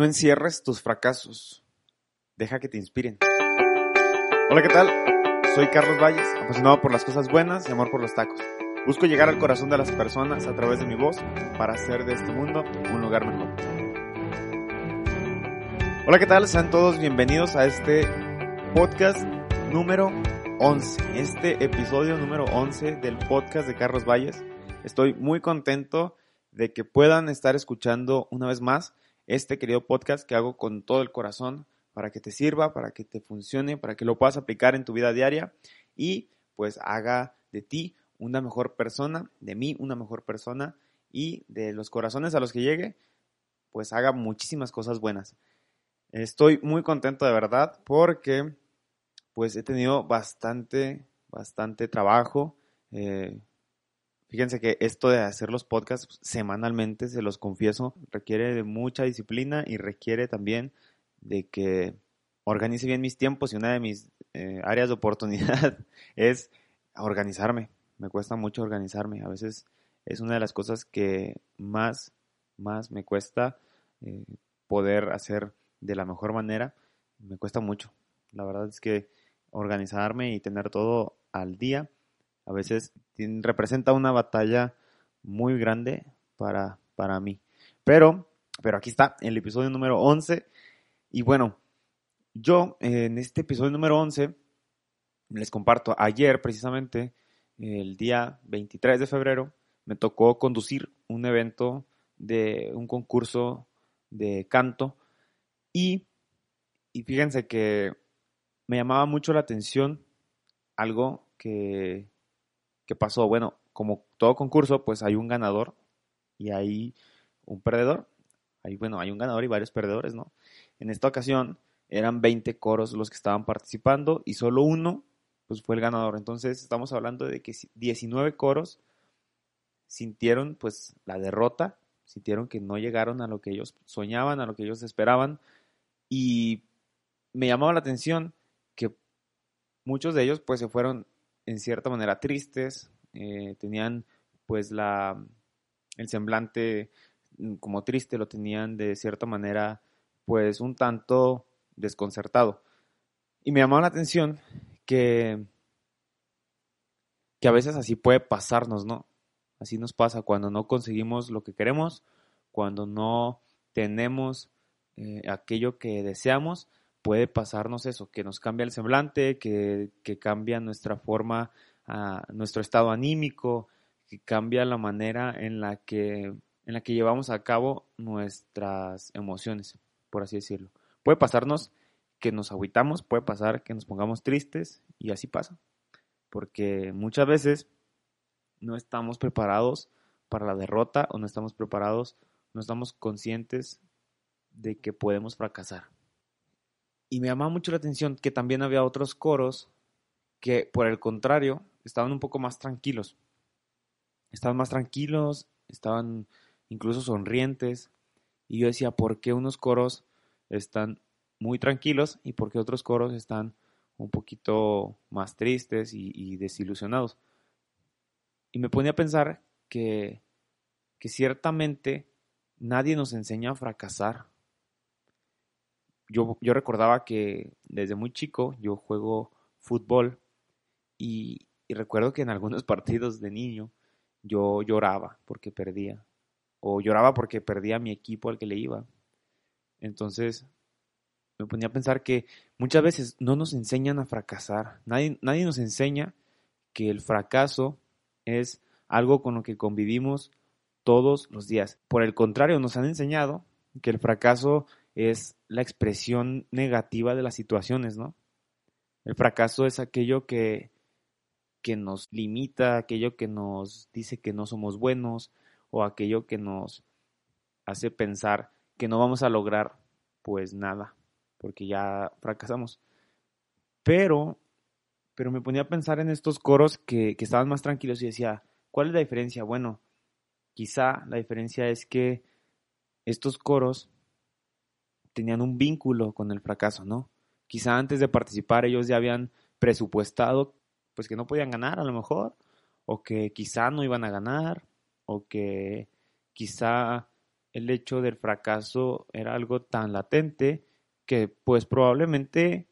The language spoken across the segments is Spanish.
No encierres tus fracasos. Deja que te inspiren. Hola, ¿qué tal? Soy Carlos Valles, apasionado por las cosas buenas y amor por los tacos. Busco llegar al corazón de las personas a través de mi voz para hacer de este mundo un lugar mejor. Hola, ¿qué tal? Sean todos bienvenidos a este podcast número 11. Este episodio número 11 del podcast de Carlos Valles. Estoy muy contento de que puedan estar escuchando una vez más este querido podcast que hago con todo el corazón para que te sirva, para que te funcione, para que lo puedas aplicar en tu vida diaria y pues haga de ti una mejor persona, de mí una mejor persona y de los corazones a los que llegue, pues haga muchísimas cosas buenas. Estoy muy contento de verdad porque pues he tenido bastante, bastante trabajo. Eh, Fíjense que esto de hacer los podcasts semanalmente, se los confieso, requiere de mucha disciplina y requiere también de que organice bien mis tiempos y una de mis eh, áreas de oportunidad es organizarme. Me cuesta mucho organizarme. A veces es una de las cosas que más, más me cuesta eh, poder hacer de la mejor manera. Me cuesta mucho. La verdad es que organizarme y tener todo al día a veces representa una batalla muy grande para, para mí. Pero, pero aquí está el episodio número 11. Y bueno, yo en este episodio número 11 les comparto, ayer precisamente, el día 23 de febrero, me tocó conducir un evento de un concurso de canto y, y fíjense que me llamaba mucho la atención algo que ¿Qué pasó? Bueno, como todo concurso, pues hay un ganador y hay un perdedor. Hay, bueno, hay un ganador y varios perdedores, ¿no? En esta ocasión eran 20 coros los que estaban participando y solo uno pues fue el ganador. Entonces estamos hablando de que 19 coros sintieron pues la derrota, sintieron que no llegaron a lo que ellos soñaban, a lo que ellos esperaban y me llamaba la atención que muchos de ellos pues se fueron en cierta manera tristes, eh, tenían pues la, el semblante mm, como triste, lo tenían de cierta manera pues un tanto desconcertado. Y me llamó la atención que, que a veces así puede pasarnos, ¿no? Así nos pasa cuando no conseguimos lo que queremos, cuando no tenemos eh, aquello que deseamos, puede pasarnos eso, que nos cambia el semblante, que, cambia nuestra forma, ah, nuestro estado anímico, que cambia la manera en la que, en la que llevamos a cabo nuestras emociones, por así decirlo. Puede pasarnos que nos agüitamos, puede pasar que nos pongamos tristes y así pasa, porque muchas veces no estamos preparados para la derrota o no estamos preparados, no estamos conscientes de que podemos fracasar. Y me llamaba mucho la atención que también había otros coros que, por el contrario, estaban un poco más tranquilos. Estaban más tranquilos, estaban incluso sonrientes. Y yo decía, ¿por qué unos coros están muy tranquilos y por qué otros coros están un poquito más tristes y, desilusionados? Y me ponía a pensar que, que ciertamente nadie nos enseña a fracasar yo, recordaba que desde muy chico yo juego fútbol y, recuerdo que en algunos partidos de niño yo lloraba porque perdía o lloraba porque perdía mi equipo al que le iba. Entonces me ponía a pensar que muchas veces no nos enseñan a fracasar. Nadie, nadie nos enseña que el fracaso es algo con lo que convivimos todos los días. Por el contrario, nos han enseñado que el fracaso es la expresión negativa de las situaciones, ¿no? El fracaso es aquello que, que nos limita, aquello que nos dice que no somos buenos o aquello que nos hace pensar que no vamos a lograr pues nada, porque ya fracasamos. Pero, pero me ponía a pensar en estos coros que, que estaban más tranquilos y decía, ¿cuál es la diferencia? Bueno, quizá la diferencia es que estos coros tenían un vínculo con el fracaso, ¿no? Quizá antes de participar ellos ya habían presupuestado pues que no podían ganar a lo mejor, o que quizá no iban a ganar, o que quizá el hecho del fracaso era algo tan latente que pues probablemente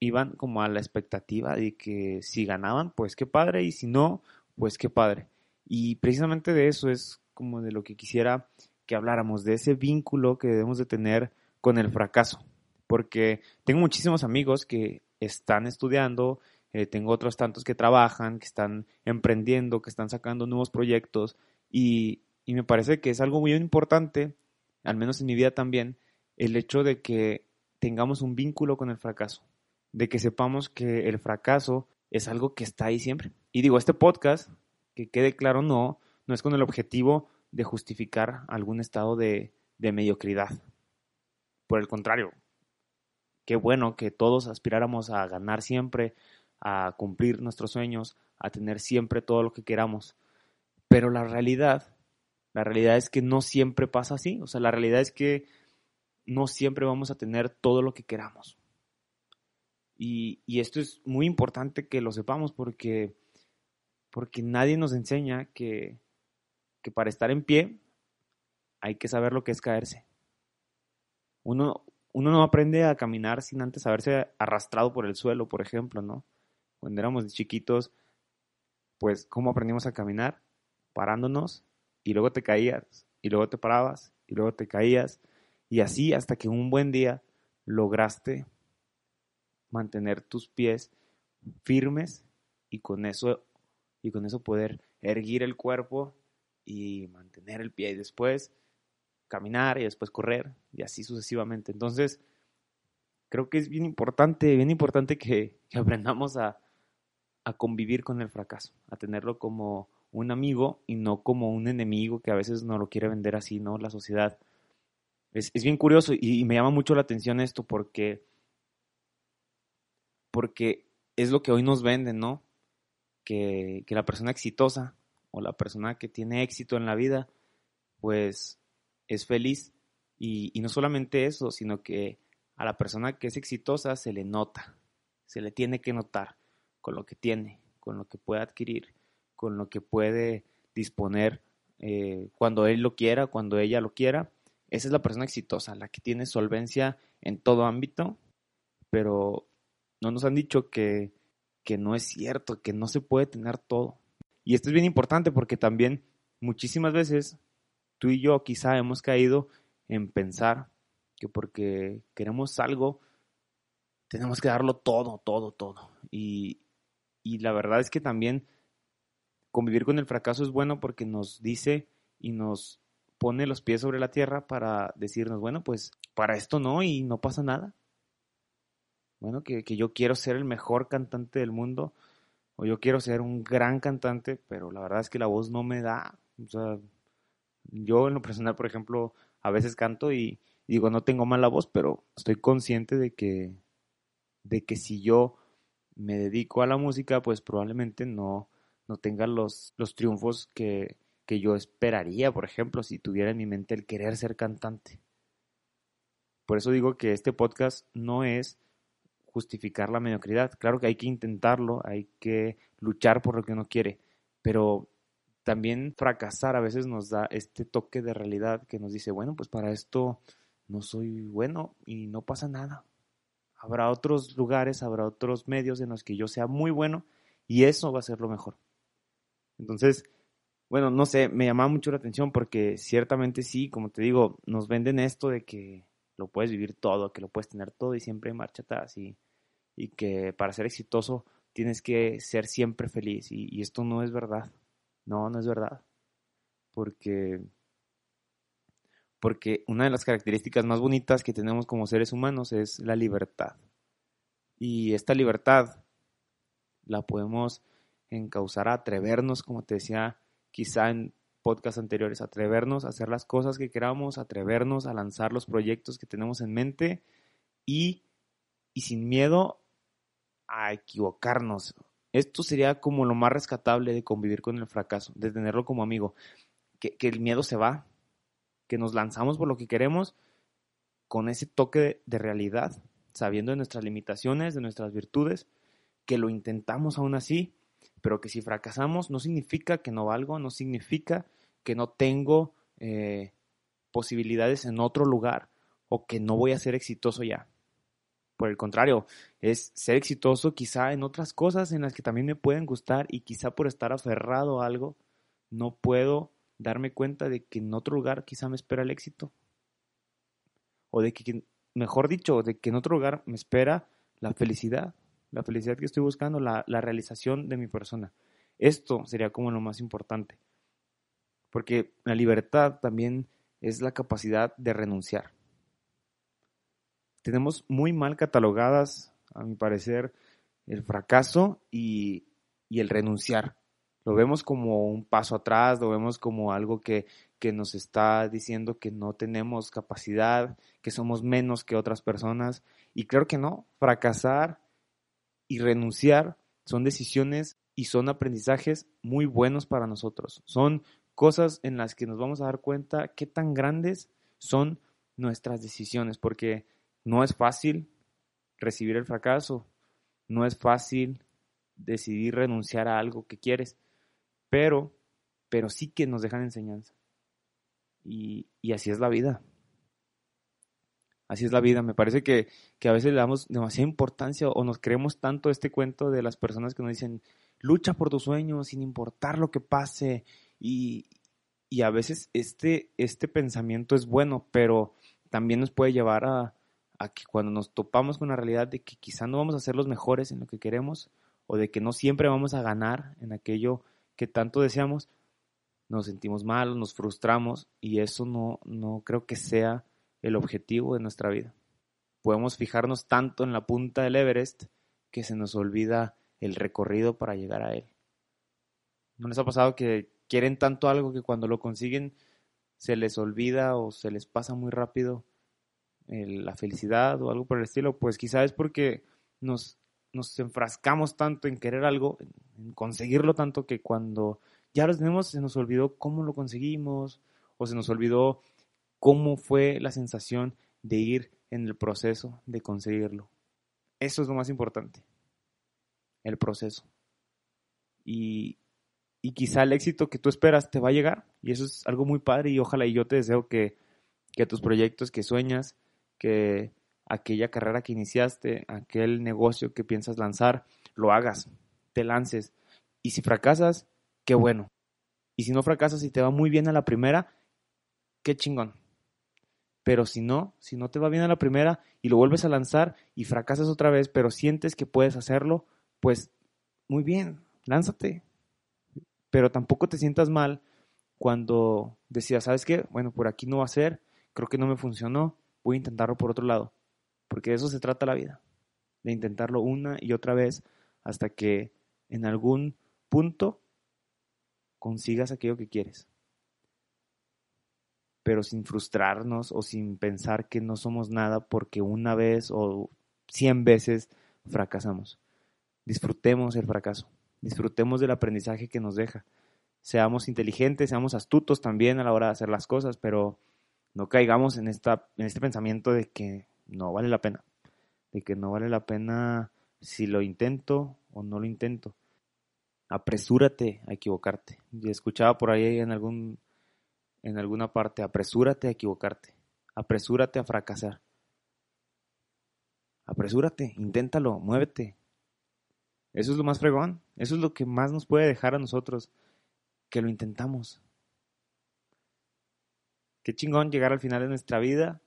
iban como a la expectativa de que si ganaban, pues qué padre, y si no, pues qué padre. Y precisamente de eso es como de lo que quisiera que habláramos, de ese vínculo que debemos de tener con el fracaso. Porque tengo muchísimos amigos que están estudiando, eh, tengo otros tantos que trabajan, que están emprendiendo, que están sacando nuevos proyectos y, y me parece que es algo muy importante, al menos en mi vida también, el hecho de que tengamos un vínculo con el fracaso, de que sepamos que el fracaso es algo que está ahí siempre. Y digo, este podcast, que quede claro, no, no es con el objetivo de justificar algún estado de, de mediocridad. Por el contrario, qué bueno que todos aspiráramos a ganar siempre, a cumplir nuestros sueños, a tener siempre todo lo que queramos. Pero la realidad, la realidad es que no siempre pasa así. O sea, la realidad es que no siempre vamos a tener todo lo que queramos. Y, esto es muy importante que lo sepamos porque, porque nadie nos enseña que, que para estar en pie hay que saber lo que es caerse. Uno, uno no aprende a caminar sin antes haberse arrastrado por el suelo, por ejemplo, ¿no? Cuando éramos chiquitos, pues, ¿cómo aprendimos a caminar? Parándonos y luego te caías y luego te parabas y luego te caías y así hasta que un buen día lograste mantener tus pies firmes y con eso y con eso poder erguir el cuerpo y mantener el pie y después caminar y después correr y así sucesivamente. Entonces, creo que es bien importante, bien importante que, aprendamos a, a, convivir con el fracaso, a tenerlo como un amigo y no como un enemigo que a veces no lo quiere vender así, ¿no? La sociedad. Es, es bien curioso y, me llama mucho la atención esto porque, porque es lo que hoy nos venden, ¿no? Que, que la persona exitosa o la persona que tiene éxito en la vida, pues es feliz. Y, no solamente eso, sino que a la persona que es exitosa se le nota, se le tiene que notar con lo que tiene, con lo que puede adquirir, con lo que puede disponer eh, cuando él lo quiera, cuando ella lo quiera. Esa es la persona exitosa, la que tiene solvencia en todo ámbito, pero no nos han dicho que, que no es cierto, que no se puede tener todo. Y esto es bien importante porque también muchísimas veces tú y yo quizá hemos caído en pensar que porque queremos algo, tenemos que darlo todo, todo, todo. Y, y la verdad es que también convivir con el fracaso es bueno porque nos dice y nos pone los pies sobre la tierra para decirnos, bueno, pues para esto no y no pasa nada. Bueno, que, que yo quiero ser el mejor cantante del mundo, o yo quiero ser un gran cantante, pero la verdad es que la voz no me da. O sea, yo en lo personal, por ejemplo, a veces canto y, digo, no tengo mala voz, pero estoy consciente de que, de que si yo me dedico a la música, pues probablemente no, no tenga los, los triunfos que, que yo esperaría, por ejemplo, si tuviera en mi mente el querer ser cantante. Por eso digo que este podcast no es justificar la mediocridad. Claro que hay que intentarlo, hay que luchar por lo que uno quiere, pero también fracasar a veces nos da este toque de realidad que nos dice, bueno, pues para esto no soy bueno y no pasa nada. Habrá otros lugares, habrá otros medios en los que yo sea muy bueno y eso va a ser lo mejor. Entonces, bueno, no sé, me llama mucho la atención porque ciertamente sí, como te digo, nos venden esto de que lo puedes vivir todo, que lo puedes tener todo y siempre marcha atrás y, que para ser exitoso tienes que ser siempre feliz y esto no es verdad. No, no es verdad. Porque porque una de las características más bonitas que tenemos como seres humanos es la libertad. Y esta libertad la podemos encauzar a atrevernos, como te decía quizá en podcasts anteriores, atrevernos a hacer las cosas que queramos, atrevernos a lanzar los proyectos que tenemos en mente y, y sin miedo a equivocarnos. Esto sería como lo más rescatable de convivir con el fracaso, de tenerlo como amigo, que, el miedo se va, que nos lanzamos por lo que queremos con ese toque de realidad, sabiendo de nuestras limitaciones, de nuestras virtudes, que lo intentamos aún así pero que si fracasamos no significa que no valgo, no significa que no tengo eh, posibilidades en otro lugar o que no voy a ser exitoso ya. Por el contrario, es ser exitoso quizá en otras cosas en las que también me pueden gustar y quizá por estar aferrado a algo, no puedo darme cuenta de que en otro lugar quizá me espera el éxito. O de que, mejor dicho, de que en otro lugar me espera la felicidad, la felicidad que estoy buscando, la, la realización de mi persona. Esto sería como lo más importante. Porque la libertad también es la capacidad de renunciar. Tenemos muy mal catalogadas, a mi parecer, el fracaso y, y el renunciar. Lo vemos como un paso atrás, lo vemos como algo que, que nos está diciendo que no tenemos capacidad, que somos menos que otras personas. Y creo que no, fracasar y renunciar son decisiones y son aprendizajes muy buenos para nosotros. Son cosas en las que nos vamos a dar cuenta qué tan grandes son nuestras decisiones, porque no es fácil recibir el fracaso, no es fácil decidir renunciar a algo que quieres, pero, pero sí que nos dejan enseñanza. Y, y así es la vida. Así es la vida. Me parece que, que, a veces le damos demasiada importancia o nos creemos tanto este cuento de las personas que nos dicen, lucha por tus sueños sin importar lo que pase. Y, y a veces este, este pensamiento es bueno, pero también nos puede llevar a, a que cuando nos topamos con la realidad de que quizá no vamos a ser los mejores en lo que queremos o de que no siempre vamos a ganar en aquello que tanto deseamos, nos sentimos mal, nos frustramos y eso no, no creo que sea el objetivo de nuestra vida. Podemos fijarnos tanto en la punta del Everest que se nos olvida el recorrido para llegar a él. ¿No les ha pasado que quieren tanto algo que cuando lo consiguen se les olvida o se les pasa muy rápido la felicidad o algo por el estilo? Pues quizá es porque nos, nos enfrascamos tanto en querer algo, en conseguirlo tanto que cuando ya lo tenemos se nos olvidó cómo lo conseguimos o se nos olvidó cómo fue la sensación de ir en el proceso de conseguirlo. Eso es lo más importante el proceso. Y, y quizá el éxito que tú esperas te va a llegar. Y eso es algo muy padre y ojalá y yo te deseo que, que tus proyectos que sueñas, que aquella carrera que iniciaste, aquel negocio que piensas lanzar, lo hagas, te lances. Y si fracasas, qué bueno. Y si no fracasas y te va muy bien a la primera, qué chingón. Pero si no, si no te va bien a la primera y lo vuelves a lanzar y fracasas otra vez, pero sientes que puedes hacerlo, pues muy bien, lánzate. Pero tampoco te sientas mal cuando decías, ¿sabes qué? Bueno, por aquí no va a ser, creo que no me funcionó, voy a intentarlo por otro lado. Porque de eso se trata la vida, de intentarlo una y otra vez hasta que en algún punto consigas aquello que quieres. Pero sin frustrarnos o sin pensar que no somos nada porque una vez o cien veces fracasamos. Disfrutemos el fracaso, disfrutemos del aprendizaje que nos deja. Seamos inteligentes, seamos astutos también a la hora de hacer las cosas, pero no caigamos en, esta, en este pensamiento de que no vale la pena, de que no vale la pena si lo intento o no lo intento. Apresúrate a equivocarte. Y escuchaba por ahí en algún en alguna parte, apresúrate a equivocarte, apresúrate a fracasar. Apresúrate, inténtalo, muévete, eso es lo más fregón. Eso es lo que más nos puede dejar a nosotros. Que lo intentamos. Qué chingón llegar al final de nuestra vida.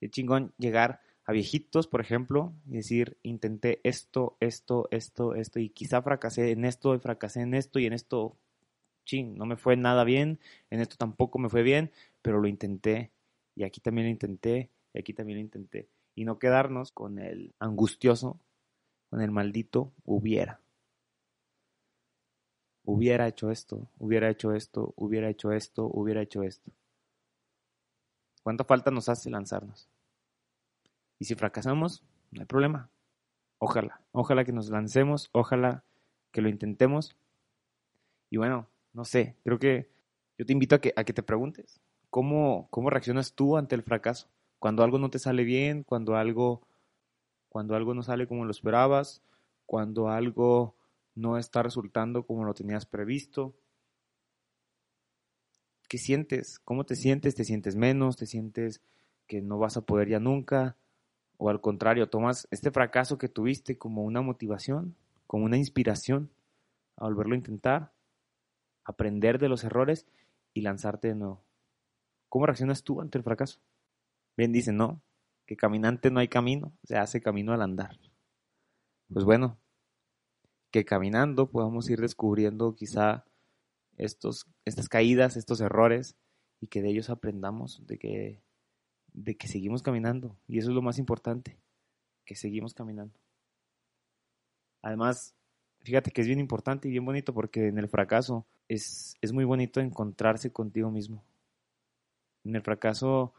Qué chingón llegar a viejitos, por ejemplo, y decir, intenté esto, esto, esto, esto, y quizá fracasé en esto, y fracasé en esto, y en esto, ching, no me fue nada bien, en esto tampoco me fue bien, pero lo intenté, y aquí también lo intenté, y aquí también lo intenté. Y no quedarnos con el angustioso con el maldito hubiera. Hubiera hecho esto, hubiera hecho esto, hubiera hecho esto, hubiera hecho esto. ¿Cuánta falta nos hace lanzarnos? Y si fracasamos, no hay problema. Ojalá, ojalá que nos lancemos, ojalá que lo intentemos. Y bueno, no sé, creo que yo te invito a que, a que te preguntes, ¿cómo, ¿cómo reaccionas tú ante el fracaso? Cuando algo no te sale bien, cuando algo cuando algo no sale como lo esperabas, cuando algo no está resultando como lo tenías previsto. ¿Qué sientes? ¿Cómo te sientes? ¿Te sientes menos? ¿Te sientes que no vas a poder ya nunca? ¿O al contrario, tomas este fracaso que tuviste como una motivación, como una inspiración a volverlo a intentar, aprender de los errores y lanzarte de nuevo? ¿Cómo reaccionas tú ante el fracaso? Bien dicen, ¿no? Que caminante no hay camino, se hace camino al andar. Pues bueno, que caminando podamos ir descubriendo quizá estos, estas caídas, estos errores, y que de ellos aprendamos, de que, de que seguimos caminando. Y eso es lo más importante, que seguimos caminando. Además, fíjate que es bien importante y bien bonito porque en el fracaso es, es muy bonito encontrarse contigo mismo. En el fracaso,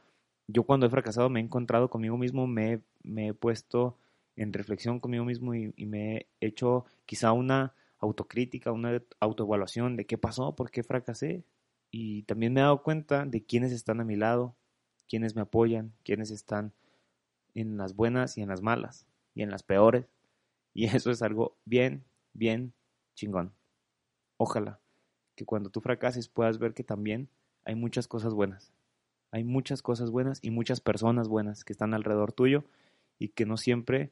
yo cuando he fracasado me he encontrado conmigo mismo, me, me he puesto en reflexión conmigo mismo y, y me he hecho quizá una autocrítica, una autoevaluación de qué pasó, por qué fracasé. Y también me he dado cuenta de quiénes están a mi lado, quiénes me apoyan, quiénes están en las buenas y en las malas y en las peores. Y eso es algo bien, bien chingón. Ojalá que cuando tú fracases puedas ver que también hay muchas cosas buenas. Hay muchas cosas buenas y muchas personas buenas que están alrededor tuyo y que no siempre,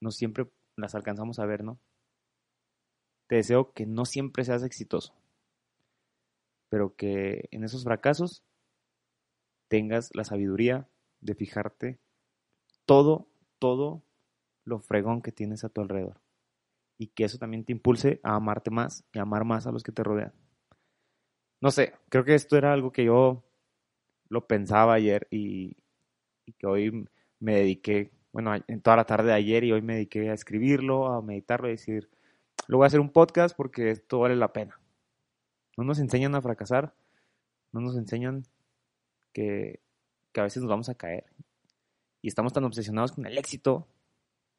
no siempre las alcanzamos a ver, ¿no? Te deseo que no siempre seas exitoso, pero que en esos fracasos tengas la sabiduría de fijarte todo, todo lo fregón que tienes a tu alrededor. Y que eso también te impulse a amarte más y amar más a los que te rodean. No sé, creo que esto era algo que yo lo pensaba ayer y, que hoy me dediqué, bueno, en toda la tarde de ayer y hoy me dediqué a escribirlo, a meditarlo y decir, lo voy a hacer un podcast porque esto vale la pena. No nos enseñan a fracasar, no nos enseñan que, a veces nos vamos a caer. Y estamos tan obsesionados con el éxito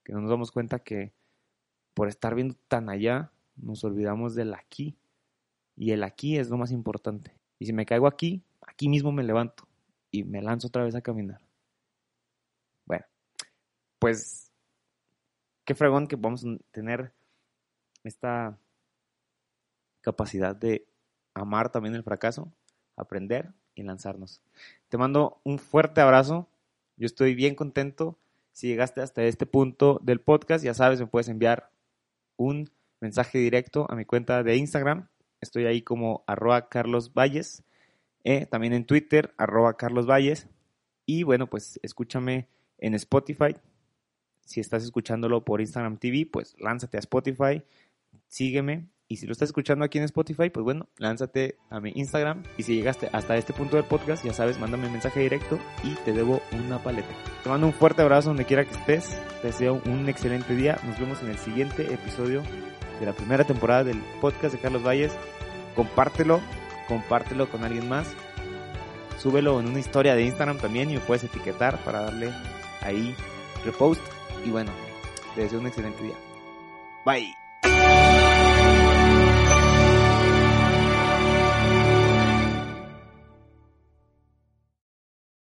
que no nos damos cuenta que por estar viendo tan allá, nos olvidamos del aquí. Y el aquí es lo más importante. Y si me caigo aquí, aquí mismo me levanto y me lanzo otra vez a caminar. Bueno, pues qué fregón que a tener esta capacidad de amar también el fracaso, aprender y lanzarnos. Te mando un fuerte abrazo. Yo estoy bien contento. Si llegaste hasta este punto del podcast, ya sabes, me puedes enviar un mensaje directo a mi cuenta de Instagram. Estoy ahí como arroba Carlos Valles. Eh, también en Twitter, arroba Carlos Valles. Y bueno, pues escúchame en Spotify. Si estás escuchándolo por Instagram TV, pues lánzate a Spotify sígueme. Y si lo estás escuchando aquí en Spotify, pues bueno, lánzate a mi Instagram. Y si llegaste hasta este punto del podcast, ya sabes, mándame un mensaje directo y te debo una paleta. Te mando un fuerte abrazo donde quiera que estés. Te deseo un excelente día. Nos vemos en el siguiente episodio de la primera temporada del podcast de Carlos Valles. Compártelo, compártelo con alguien más. Súbelo en una historia de Instagram también y me puedes etiquetar para darle ahí repost. Y bueno, te deseo un excelente día. Bye.